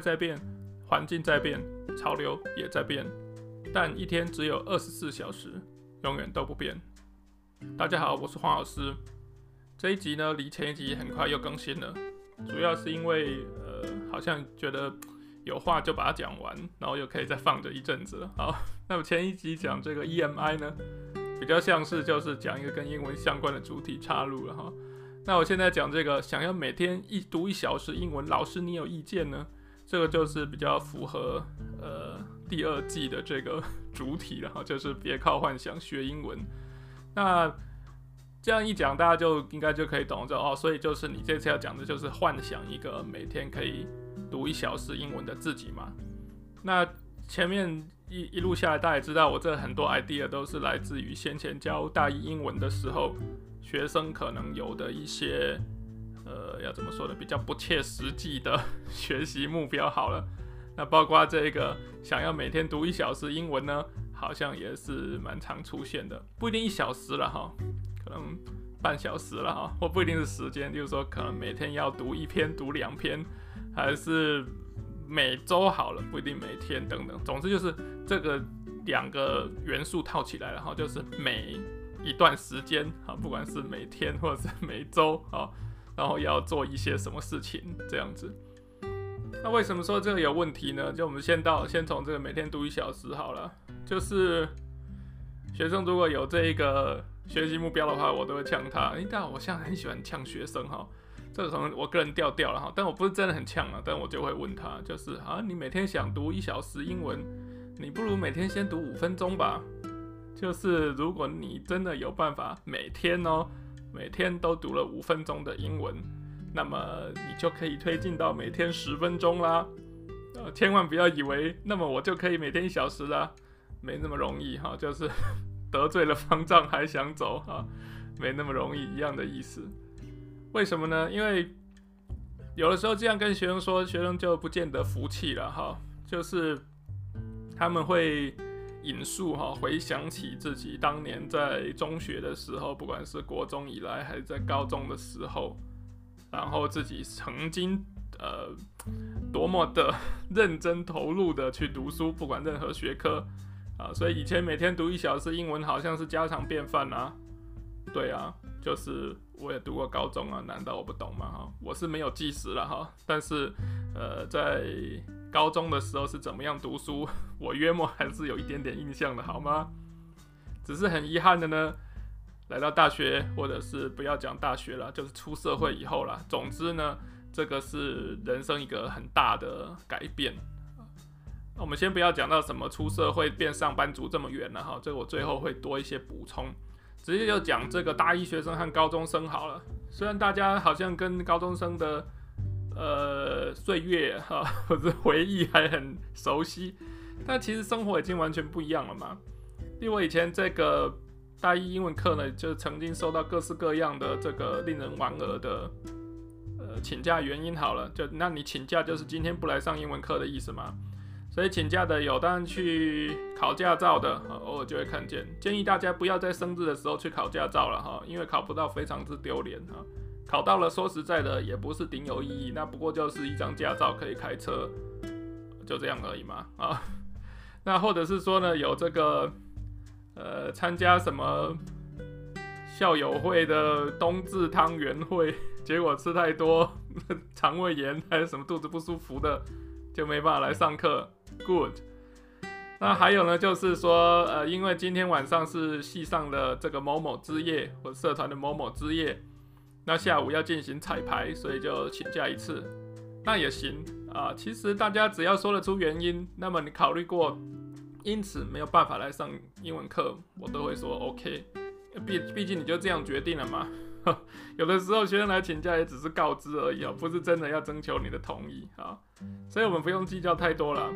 在变，环境在变，潮流也在变，但一天只有二十四小时，永远都不变。大家好，我是黄老师。这一集呢，离前一集很快又更新了，主要是因为呃，好像觉得有话就把它讲完，然后又可以再放着一阵子了。好，那么前一集讲这个 EMI 呢，比较像是就是讲一个跟英文相关的主题插入了哈。那我现在讲这个，想要每天一读一小时英文，老师你有意见呢？这个就是比较符合呃第二季的这个 主题了哈，就是别靠幻想学英文。那这样一讲，大家就应该就可以懂了哦。所以就是你这次要讲的就是幻想一个每天可以读一小时英文的自己嘛。那前面一一路下来，大家也知道我这很多 idea 都是来自于先前教大一英文的时候。学生可能有的一些，呃，要怎么说呢？比较不切实际的 学习目标。好了，那包括这个想要每天读一小时英文呢，好像也是蛮常出现的。不一定一小时了哈，可能半小时了哈，或不一定是时间，就是说可能每天要读一篇、读两篇，还是每周好了，不一定每天等等。总之就是这个两个元素套起来了哈，就是每。一段时间啊，不管是每天或者是每周啊，然后要做一些什么事情这样子。那为什么说这个有问题呢？就我们先到先从这个每天读一小时好了。就是学生如果有这一个学习目标的话，我都会呛他。哎，但我现在很喜欢呛学生哈，这个可能我个人调调了哈，但我不是真的很呛啊，但我就会问他，就是啊，你每天想读一小时英文，你不如每天先读五分钟吧。就是如果你真的有办法每天哦，每天都读了五分钟的英文，那么你就可以推进到每天十分钟啦。呃，千万不要以为那么我就可以每天一小时啦，没那么容易哈。就是 得罪了方丈还想走哈，没那么容易一样的意思。为什么呢？因为有的时候这样跟学生说，学生就不见得服气了哈。就是他们会。引述哈，回想起自己当年在中学的时候，不管是国中以来还是在高中的时候，然后自己曾经呃多么的认真投入的去读书，不管任何学科啊，所以以前每天读一小时英文好像是家常便饭啊。对啊，就是我也读过高中啊，难道我不懂吗？哈，我是没有计时了哈，但是呃在。高中的时候是怎么样读书？我约莫还是有一点点印象的，好吗？只是很遗憾的呢，来到大学，或者是不要讲大学了，就是出社会以后了。总之呢，这个是人生一个很大的改变。我们先不要讲到什么出社会变上班族这么远了哈，这个我最后会多一些补充。直接就讲这个大一学生和高中生好了。虽然大家好像跟高中生的。呃，岁月哈，或者回忆还很熟悉，但其实生活已经完全不一样了嘛。因为我以前这个大一英文课呢，就曾经收到各式各样的这个令人莞尔的呃请假原因。好了，就那你请假就是今天不来上英文课的意思嘛。所以请假的有，当然去考驾照的，偶尔就会看见。建议大家不要在生日的时候去考驾照了哈，因为考不到非常之丢脸哈。考到了，说实在的，也不是顶有意义，那不过就是一张驾照可以开车，就这样而已嘛啊。那或者是说呢，有这个呃参加什么校友会的冬至汤圆会，结果吃太多 肠胃炎还是什么肚子不舒服的，就没办法来上课。Good。那还有呢，就是说呃，因为今天晚上是系上的这个某某之夜，或社团的某某之夜。那下午要进行彩排，所以就请假一次，那也行啊。其实大家只要说得出原因，那么你考虑过，因此没有办法来上英文课，我都会说 OK。毕毕竟你就这样决定了嘛。有的时候学生来请假也只是告知而已啊，不是真的要征求你的同意啊。所以我们不用计较太多了。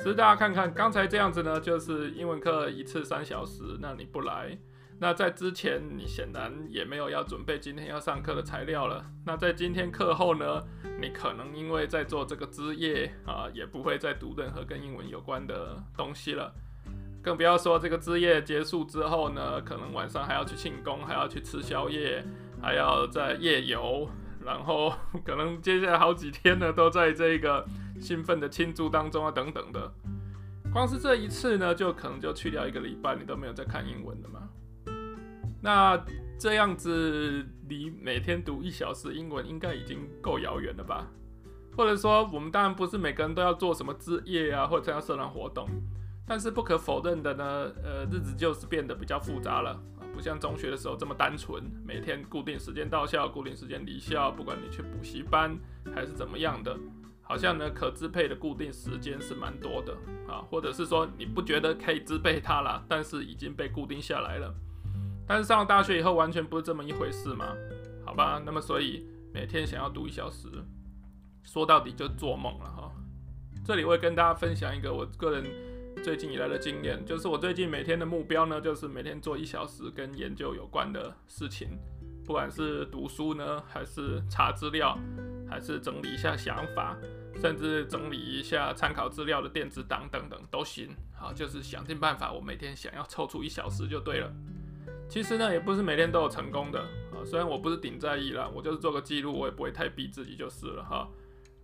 只是大家看看刚才这样子呢，就是英文课一次三小时，那你不来。那在之前，你显然也没有要准备今天要上课的材料了。那在今天课后呢，你可能因为在做这个之夜啊，也不会再读任何跟英文有关的东西了。更不要说这个之夜结束之后呢，可能晚上还要去庆功，还要去吃宵夜，还要在夜游，然后 可能接下来好几天呢，都在这个兴奋的庆祝当中啊，等等的。光是这一次呢，就可能就去掉一个礼拜，你都没有在看英文了嘛。那这样子离每天读一小时英文应该已经够遥远了吧？或者说，我们当然不是每个人都要做什么志业啊，或者参加社团活动，但是不可否认的呢，呃，日子就是变得比较复杂了。不像中学的时候这么单纯，每天固定时间到校，固定时间离校，不管你去补习班还是怎么样的，好像呢可支配的固定时间是蛮多的啊，或者是说你不觉得可以支配它了，但是已经被固定下来了。但是上了大学以后完全不是这么一回事嘛，好吧？那么所以每天想要读一小时，说到底就做梦了哈。这里我会跟大家分享一个我个人。最近以来的经验，就是我最近每天的目标呢，就是每天做一小时跟研究有关的事情，不管是读书呢，还是查资料，还是整理一下想法，甚至整理一下参考资料的电子档等等都行。好，就是想尽办法，我每天想要抽出一小时就对了。其实呢，也不是每天都有成功的啊。虽然我不是顶在意啦，我就是做个记录，我也不会太逼自己就是了哈。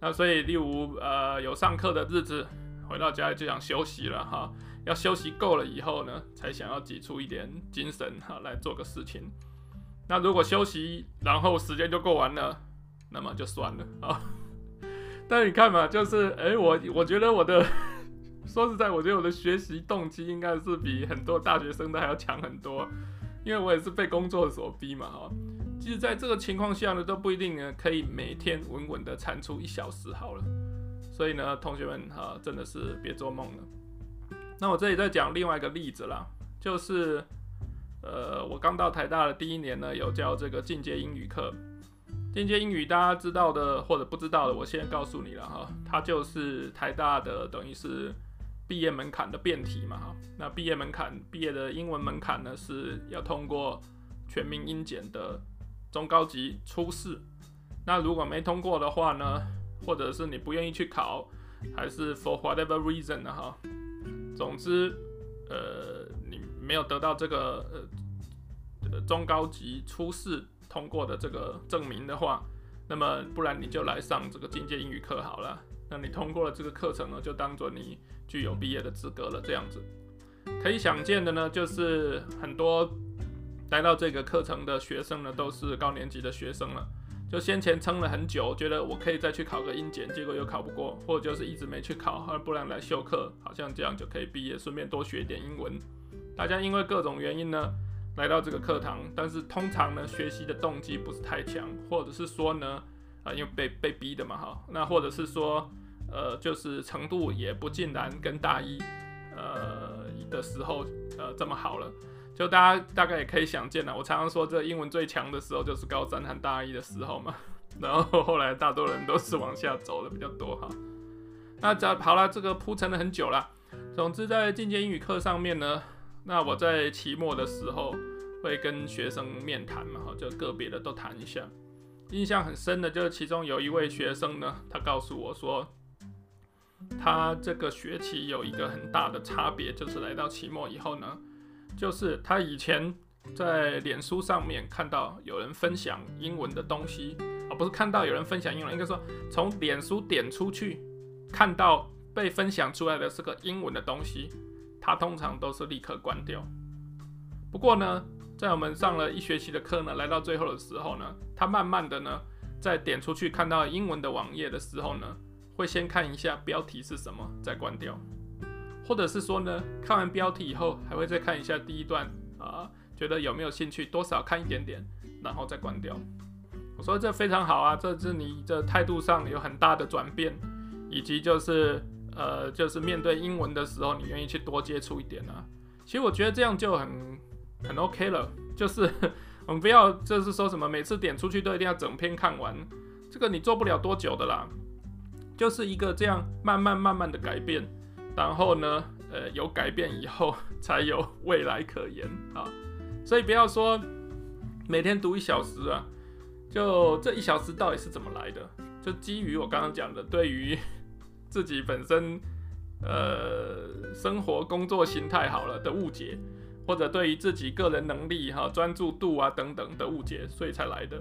那所以，例如呃，有上课的日子。回到家里就想休息了哈，要休息够了以后呢，才想要挤出一点精神哈来做个事情。那如果休息然后时间就过完了，那么就算了啊。但你看嘛，就是哎、欸，我我觉得我的 说实在，我觉得我的学习动机应该是比很多大学生都还要强很多，因为我也是被工作所逼嘛哈。其实在这个情况下呢，都不一定呢可以每天稳稳的产出一小时好了。所以呢，同学们哈，真的是别做梦了。那我这里再讲另外一个例子啦，就是呃，我刚到台大的第一年呢，有教这个进阶英语课。进阶英语大家知道的或者不知道的，我现在告诉你了哈，它就是台大的等于是毕业门槛的辩题嘛哈。那毕业门槛，毕业的英文门槛呢，是要通过全民英检的中高级初试。那如果没通过的话呢，或者是你不愿意去考，还是 for whatever reason 呢？哈，总之，呃，你没有得到这个呃中高级初试通过的这个证明的话，那么不然你就来上这个进阶英语课好了。那你通过了这个课程呢，就当做你具有毕业的资格了。这样子，可以想见的呢，就是很多来到这个课程的学生呢，都是高年级的学生了。就先前撑了很久，觉得我可以再去考个英检，结果又考不过，或者就是一直没去考，而不然来修课，好像这样就可以毕业，顺便多学一点英文。大家因为各种原因呢，来到这个课堂，但是通常呢，学习的动机不是太强，或者是说呢，啊、因为被被逼的嘛，哈，那或者是说，呃，就是程度也不尽然跟大一，呃的时候，呃，这么好了。就大家大概也可以想见了，我常常说这英文最强的时候就是高三和大一的时候嘛，然后后来大多人都是往下走的比较多哈。那这好了，这个铺陈了很久了。总之在进阶英语课上面呢，那我在期末的时候会跟学生面谈嘛，哈，就个别的都谈一下。印象很深的就是其中有一位学生呢，他告诉我说，他这个学期有一个很大的差别，就是来到期末以后呢。就是他以前在脸书上面看到有人分享英文的东西啊，不是看到有人分享英文，应该说从脸书点出去看到被分享出来的是个英文的东西，他通常都是立刻关掉。不过呢，在我们上了一学期的课呢，来到最后的时候呢，他慢慢的呢，在点出去看到英文的网页的时候呢，会先看一下标题是什么，再关掉。或者是说呢，看完标题以后，还会再看一下第一段啊，觉得有没有兴趣，多少看一点点，然后再关掉。我说这非常好啊，这是你这态度上有很大的转变，以及就是呃，就是面对英文的时候，你愿意去多接触一点啊。其实我觉得这样就很很 OK 了，就是 我们不要就是说什么每次点出去都一定要整篇看完，这个你做不了多久的啦，就是一个这样慢慢慢慢的改变。然后呢，呃，有改变以后才有未来可言啊，所以不要说每天读一小时啊，就这一小时到底是怎么来的？就基于我刚刚讲的，对于自己本身呃生活工作形态好了的误解，或者对于自己个人能力哈、专注度啊等等的误解，所以才来的。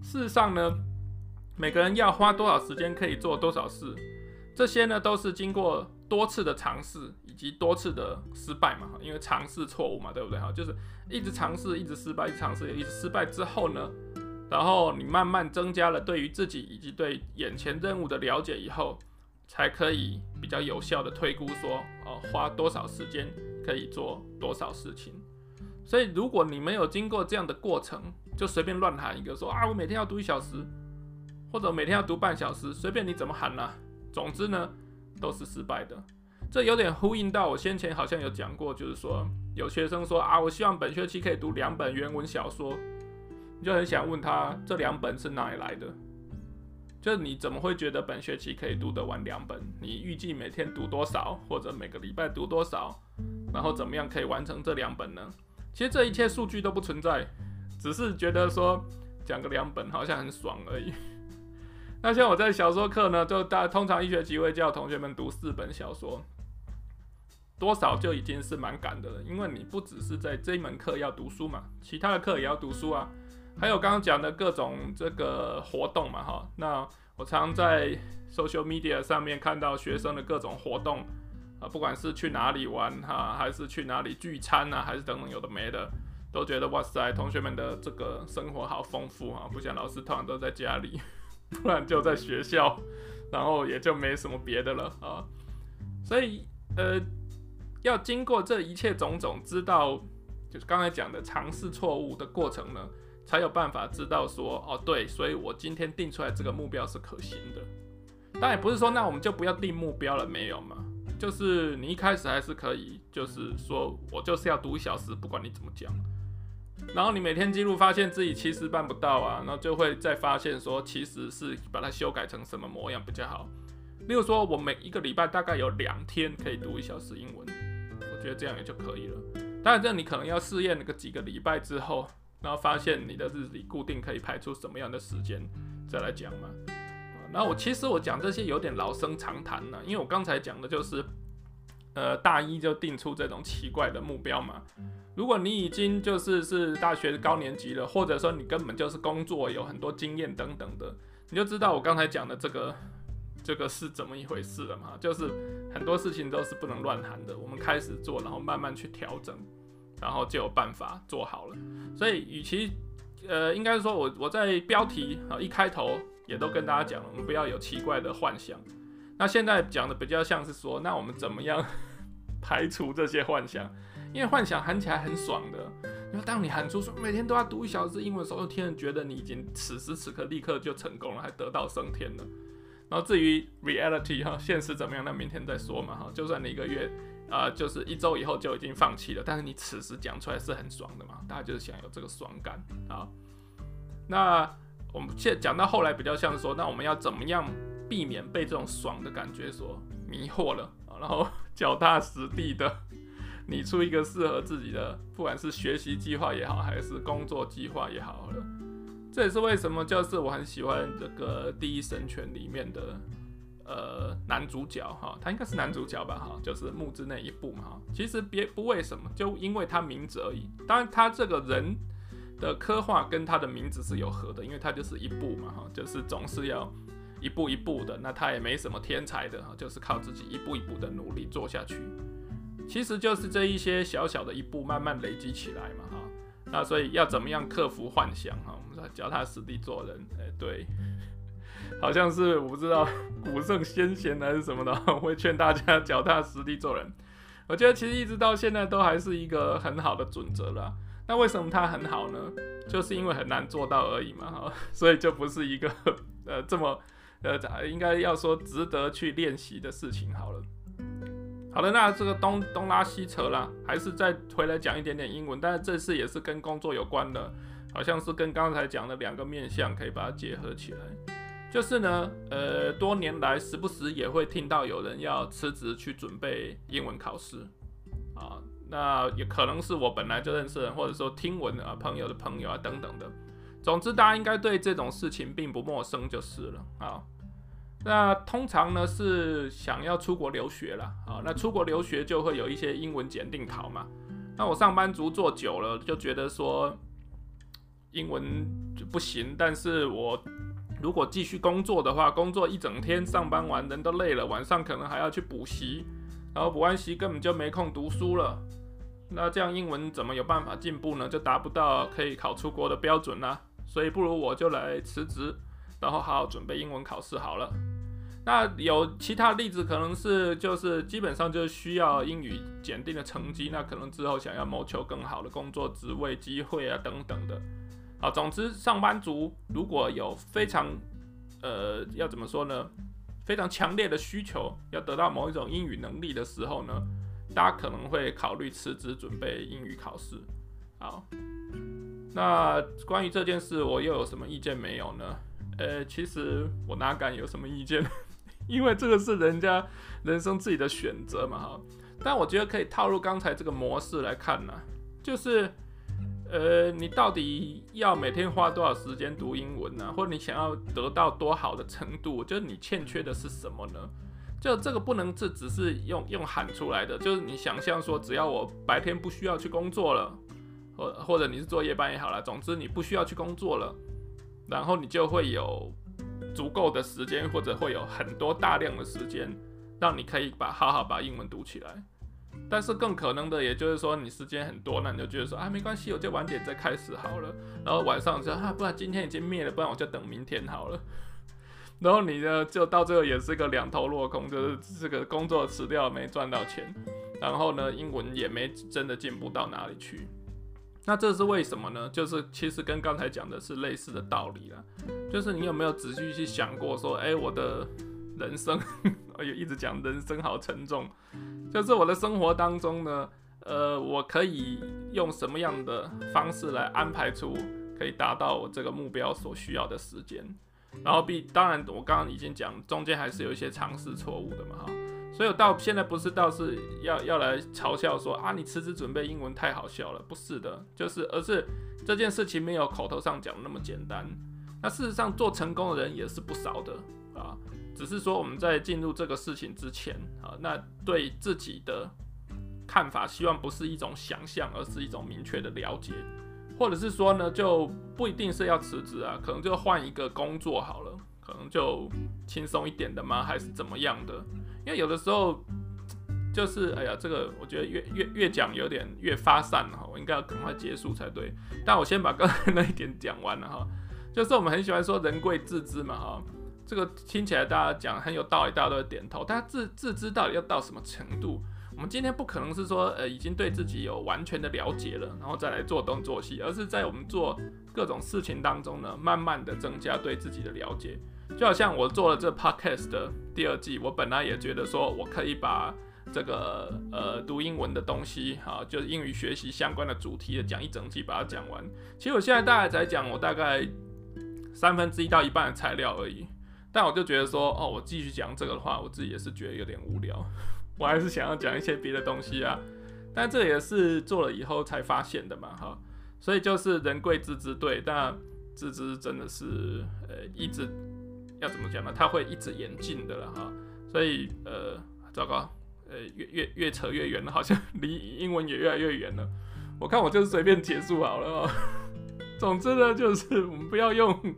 事实上呢，每个人要花多少时间可以做多少事。这些呢都是经过多次的尝试以及多次的失败嘛，因为尝试错误嘛，对不对哈？就是一直尝试，一直失败，一直尝试，一直失败之后呢，然后你慢慢增加了对于自己以及对眼前任务的了解以后，才可以比较有效的推估说，哦，花多少时间可以做多少事情。所以如果你没有经过这样的过程，就随便乱喊一个说啊，我每天要读一小时，或者每天要读半小时，随便你怎么喊啦。总之呢，都是失败的。这有点呼应到我先前好像有讲过，就是说有学生说啊，我希望本学期可以读两本原文小说，你就很想问他这两本是哪里来的？就你怎么会觉得本学期可以读得完两本？你预计每天读多少，或者每个礼拜读多少？然后怎么样可以完成这两本呢？其实这一切数据都不存在。只是觉得说讲个两本好像很爽而已。那像我在小说课呢，就大通常一学期会叫同学们读四本小说，多少就已经是蛮赶的了。因为你不只是在这一门课要读书嘛，其他的课也要读书啊。还有刚刚讲的各种这个活动嘛，哈。那我常在 social media 上面看到学生的各种活动啊，不管是去哪里玩哈，还是去哪里聚餐啊，还是等等有的没的。都觉得哇塞，同学们的这个生活好丰富啊！不像老师通常都在家里，不然就在学校，然后也就没什么别的了啊。所以呃，要经过这一切种种，知道就是刚才讲的尝试错误的过程呢，才有办法知道说哦对，所以我今天定出来这个目标是可行的。当然不是说那我们就不要定目标了，没有嘛？就是你一开始还是可以，就是说我就是要读一小时，不管你怎么讲。然后你每天记录，发现自己其实办不到啊，然后就会再发现说，其实是把它修改成什么模样比较好。例如说，我每一个礼拜大概有两天可以读一小时英文，我觉得这样也就可以了。当然，这你可能要试验个几个礼拜之后，然后发现你的日子里固定可以排出什么样的时间再来讲嘛。那我其实我讲这些有点老生常谈了，因为我刚才讲的就是。呃，大一就定出这种奇怪的目标嘛。如果你已经就是是大学高年级了，或者说你根本就是工作有很多经验等等的，你就知道我刚才讲的这个这个是怎么一回事了嘛。就是很多事情都是不能乱谈的，我们开始做，然后慢慢去调整，然后就有办法做好了。所以，与其呃，应该说我我在标题啊一开头也都跟大家讲了，我们不要有奇怪的幻想。那现在讲的比较像是说，那我们怎么样排除这些幻想？因为幻想喊起来很爽的。然后当你喊出说每天都要读一小时英文的时候，天人觉得你已经此时此刻立刻就成功了，还得道升天了。然后至于 reality 哈，现实怎么样？那明天再说嘛哈。就算你一个月啊、就是一周以后就已经放弃了，但是你此时讲出来是很爽的嘛。大家就是想有这个爽感啊。那我们现在讲到后来比较像说，那我们要怎么样？避免被这种爽的感觉所迷惑了，然后脚踏实地的拟 出一个适合自己的，不管是学习计划也好，还是工作计划也好了。这也是为什么，就是我很喜欢这个《第一神拳》里面的呃男主角哈，他应该是男主角吧哈，就是木之内一部嘛哈。其实别不为什么，就因为他名字而已。当然，他这个人的刻画跟他的名字是有合的，因为他就是一部嘛哈，就是总是要。一步一步的，那他也没什么天才的，就是靠自己一步一步的努力做下去。其实就是这一些小小的一步，慢慢累积起来嘛，哈。那所以要怎么样克服幻想哈？我们说脚踏实地做人，哎、对，好像是我不知道古圣先贤还是什么的，我会劝大家脚踏实地做人。我觉得其实一直到现在都还是一个很好的准则啦。那为什么它很好呢？就是因为很难做到而已嘛，哈。所以就不是一个呃这么。呃，应该要说值得去练习的事情好了。好了，那这个东东拉西扯啦，还是再回来讲一点点英文。但是这次也是跟工作有关的，好像是跟刚才讲的两个面向可以把它结合起来。就是呢，呃，多年来时不时也会听到有人要辞职去准备英文考试啊。那也可能是我本来就认识人，或者说听闻啊朋友的朋友啊等等的。总之，大家应该对这种事情并不陌生就是了啊。那通常呢是想要出国留学了啊。那出国留学就会有一些英文检定考嘛。那我上班族做久了，就觉得说英文不行，但是我如果继续工作的话，工作一整天，上班完人都累了，晚上可能还要去补习，然后补完习根本就没空读书了。那这样英文怎么有办法进步呢？就达不到可以考出国的标准啦。所以不如我就来辞职，然后好好准备英文考试好了。那有其他例子，可能是就是基本上就是需要英语检定的成绩，那可能之后想要谋求更好的工作职位机会啊等等的。啊，总之，上班族如果有非常，呃，要怎么说呢？非常强烈的需求，要得到某一种英语能力的时候呢，大家可能会考虑辞职准备英语考试。好，那关于这件事，我又有什么意见没有呢？呃，其实我哪敢有什么意见？因为这个是人家人生自己的选择嘛，哈。但我觉得可以套入刚才这个模式来看呢，就是。呃，你到底要每天花多少时间读英文呢、或者你想要得到多好的程度？就是你欠缺的是什么呢？就这个不能只只是用用喊出来的。就是你想象说，只要我白天不需要去工作了，或或者你是做夜班也好了，总之你不需要去工作了，然后你就会有足够的时间，或者会有很多大量的时间，让你可以把好好把英文读起来。但是更可能的，也就是说，你时间很多，那你就觉得说啊，没关系，我就晚点再开始好了。然后晚上就啊，不然今天已经灭了，不然我就等明天好了。然后你呢，就到最后也是个两头落空，就是这个工作辞掉没赚到钱，然后呢，英文也没真的进步到哪里去。那这是为什么呢？就是其实跟刚才讲的是类似的道理啦。就是你有没有仔细去想过说，哎，我的人生，哎呦，一直讲人生好沉重。就是我的生活当中呢，呃，我可以用什么样的方式来安排出可以达到我这个目标所需要的时间？然后必当然，我刚刚已经讲，中间还是有一些尝试错误的嘛，哈。所以我到现在不是倒是要要来嘲笑说啊，你辞职准备英文太好笑了，不是的，就是而是这件事情没有口头上讲那么简单。那事实上做成功的人也是不少的啊。只是说我们在进入这个事情之前啊，那对自己的看法，希望不是一种想象，而是一种明确的了解，或者是说呢，就不一定是要辞职啊，可能就换一个工作好了，可能就轻松一点的吗？还是怎么样的？因为有的时候就是，哎呀，这个我觉得越越越讲有点越发散了哈，我应该要赶快结束才对。但我先把刚才那一点讲完了哈，就是我们很喜欢说人贵自知嘛哈。这个听起来大家讲很有道理，大家都会点头。但自自知到底要到什么程度？我们今天不可能是说，呃，已经对自己有完全的了解了，然后再来做东做西，而是在我们做各种事情当中呢，慢慢的增加对自己的了解。就好像我做了这 podcast 的第二季，我本来也觉得说我可以把这个呃读英文的东西，哈，就是英语学习相关的主题的讲一整季把它讲完。其实我现在大概才讲我大概三分之一到一半的材料而已。但我就觉得说，哦，我继续讲这个的话，我自己也是觉得有点无聊，我还是想要讲一些别的东西啊。但这也是做了以后才发现的嘛，哈。所以就是人贵自知对，但自知真的是，呃，一直要怎么讲呢？它会一直演进的了，哈。所以，呃，糟糕，呃，越越越扯越远了，好像离英文也越来越远了。我看我就是随便结束好了哦。总之呢，就是我们不要用。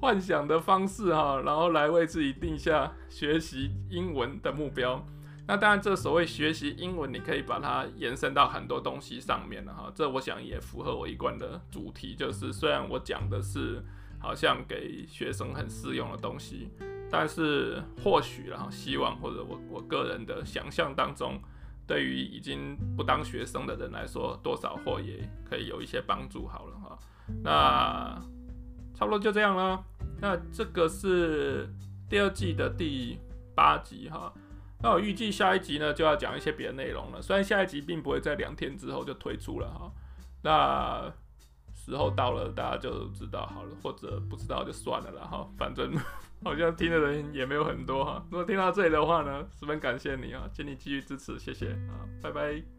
幻想的方式哈，然后来为自己定下学习英文的目标。那当然，这所谓学习英文，你可以把它延伸到很多东西上面了哈。这我想也符合我一贯的主题，就是虽然我讲的是好像给学生很适用的东西，但是或许然后希望或者我我个人的想象当中，对于已经不当学生的人来说，多少或也可以有一些帮助。好了哈，那。差不多就这样了。那这个是第二季的第八集哈。那我预计下一集呢就要讲一些别的内容了。虽然下一集并不会在两天之后就推出了哈。那时候到了，大家就知道好了，或者不知道就算了啦哈。反正 好像听的人也没有很多哈。如果听到这里的话呢，十分感谢你啊，请你继续支持，谢谢啊，拜拜。